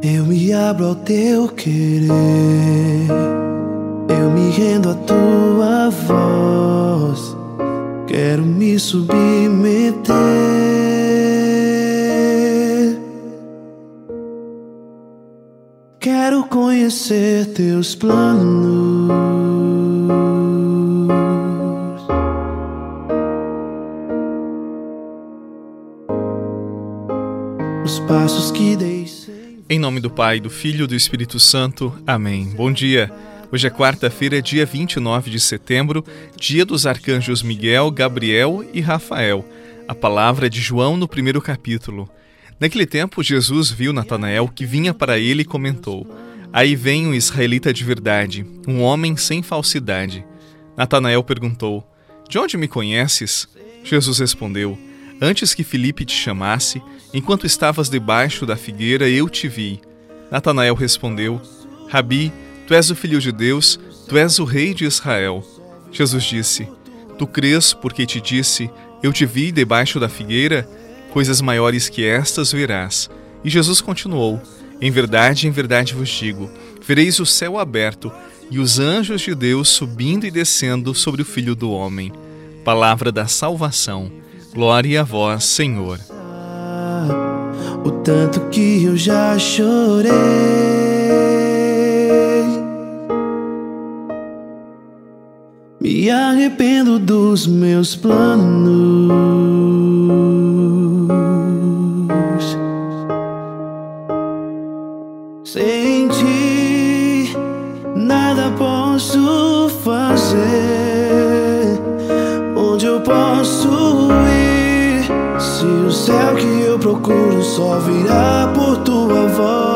Eu me abro ao teu querer, eu me rendo à tua voz, quero me submeter. Quero conhecer teus planos. Os passos que dei. Em nome do Pai, do Filho e do Espírito Santo. Amém. Bom dia. Hoje é quarta-feira, dia 29 de setembro, dia dos arcanjos Miguel, Gabriel e Rafael. A palavra é de João no primeiro capítulo. Naquele tempo, Jesus viu Natanael que vinha para ele e comentou: Aí vem um israelita de verdade, um homem sem falsidade. Natanael perguntou: De onde me conheces? Jesus respondeu: Antes que Filipe te chamasse, enquanto estavas debaixo da figueira, eu te vi. Natanael respondeu: Rabi, tu és o filho de Deus, tu és o rei de Israel. Jesus disse: Tu crês porque te disse: Eu te vi debaixo da figueira? Coisas maiores que estas verás. E Jesus continuou: Em verdade, em verdade vos digo: vereis o céu aberto e os anjos de Deus subindo e descendo sobre o filho do homem. Palavra da salvação. Glória a vós, Senhor. O tanto que eu já chorei. Me arrependo dos meus planos. Procuro só virá por tua voz.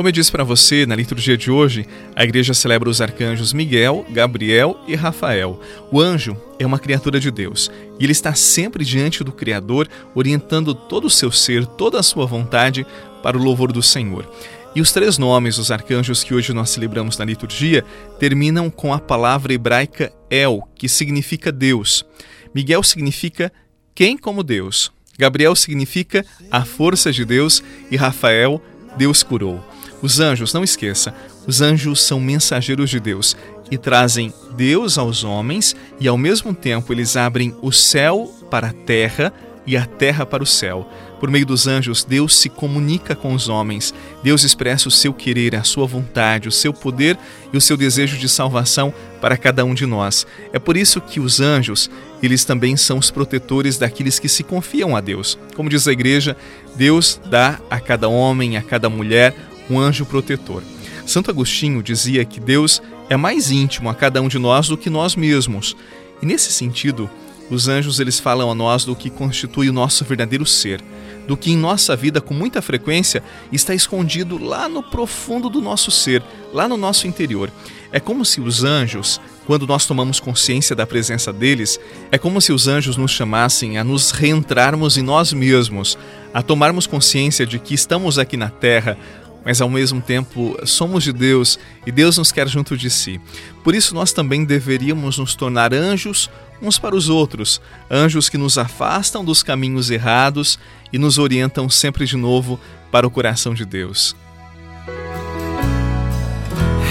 Como eu disse para você, na liturgia de hoje, a igreja celebra os arcanjos Miguel, Gabriel e Rafael. O anjo é uma criatura de Deus e ele está sempre diante do Criador, orientando todo o seu ser, toda a sua vontade para o louvor do Senhor. E os três nomes dos arcanjos que hoje nós celebramos na liturgia terminam com a palavra hebraica El, que significa Deus. Miguel significa quem como Deus. Gabriel significa a força de Deus e Rafael, Deus curou. Os anjos, não esqueça, os anjos são mensageiros de Deus e trazem Deus aos homens e ao mesmo tempo eles abrem o céu para a terra e a terra para o céu. Por meio dos anjos, Deus se comunica com os homens. Deus expressa o seu querer, a sua vontade, o seu poder e o seu desejo de salvação para cada um de nós. É por isso que os anjos, eles também são os protetores daqueles que se confiam a Deus. Como diz a igreja, Deus dá a cada homem, a cada mulher, um anjo protetor. Santo Agostinho dizia que Deus é mais íntimo a cada um de nós do que nós mesmos. E nesse sentido, os anjos eles falam a nós do que constitui o nosso verdadeiro ser, do que em nossa vida com muita frequência está escondido lá no profundo do nosso ser, lá no nosso interior. É como se os anjos, quando nós tomamos consciência da presença deles, é como se os anjos nos chamassem a nos reentrarmos em nós mesmos, a tomarmos consciência de que estamos aqui na terra mas ao mesmo tempo somos de Deus e Deus nos quer junto de si. Por isso nós também deveríamos nos tornar anjos uns para os outros, anjos que nos afastam dos caminhos errados e nos orientam sempre de novo para o coração de Deus.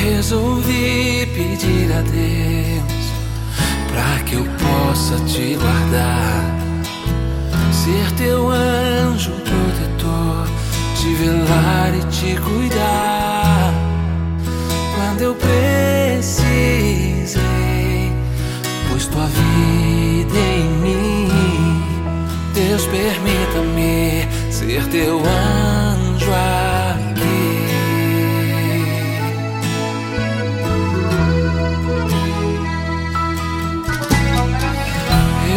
Resolvi pedir a Deus para que eu possa te guardar, ser teu anjo protetor te velar e te cuidar quando eu precisei, pois tua vida em mim. Deus, permita-me ser teu anjo aqui.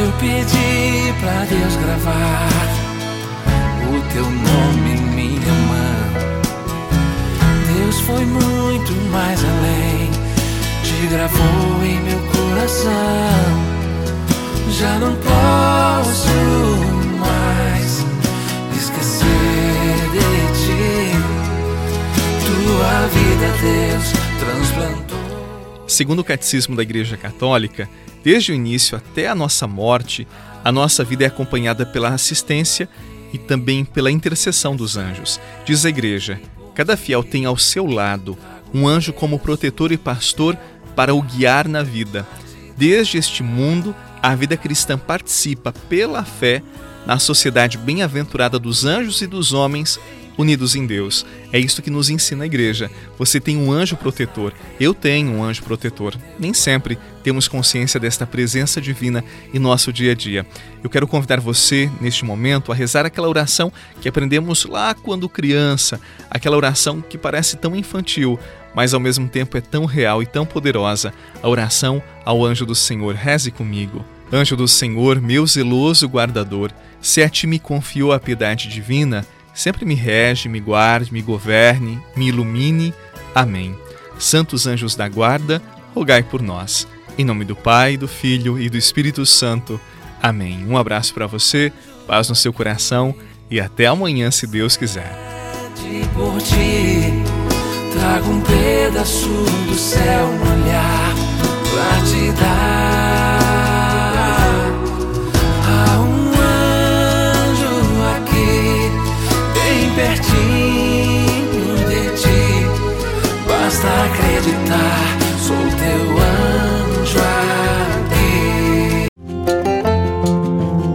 Eu pedi pra Deus gravar foi muito mais além. Te gravou em meu coração. Já não posso mais esquecer de ti. Tua vida, Deus, transplantou. Segundo o Catecismo da Igreja Católica, desde o início até a nossa morte, a nossa vida é acompanhada pela assistência e também pela intercessão dos anjos. Diz a Igreja: cada fiel tem ao seu lado um anjo como protetor e pastor para o guiar na vida. Desde este mundo, a vida cristã participa pela fé na sociedade bem-aventurada dos anjos e dos homens unidos em Deus. É isso que nos ensina a igreja. Você tem um anjo protetor. Eu tenho um anjo protetor. Nem sempre temos consciência desta presença divina em nosso dia a dia. Eu quero convidar você, neste momento, a rezar aquela oração que aprendemos lá quando criança, aquela oração que parece tão infantil, mas ao mesmo tempo é tão real e tão poderosa. A oração ao anjo do Senhor. Reze comigo. Anjo do Senhor, meu zeloso guardador, se a ti me confiou a piedade divina, sempre me rege, me guarde, me governe, me ilumine. Amém. Santos anjos da guarda, rogai por nós. Em nome do Pai, do Filho e do Espírito Santo. Amém. Um abraço para você, paz no seu coração e até amanhã, se Deus quiser. Por ti, trago um pedaço do céu olhar pra te dar.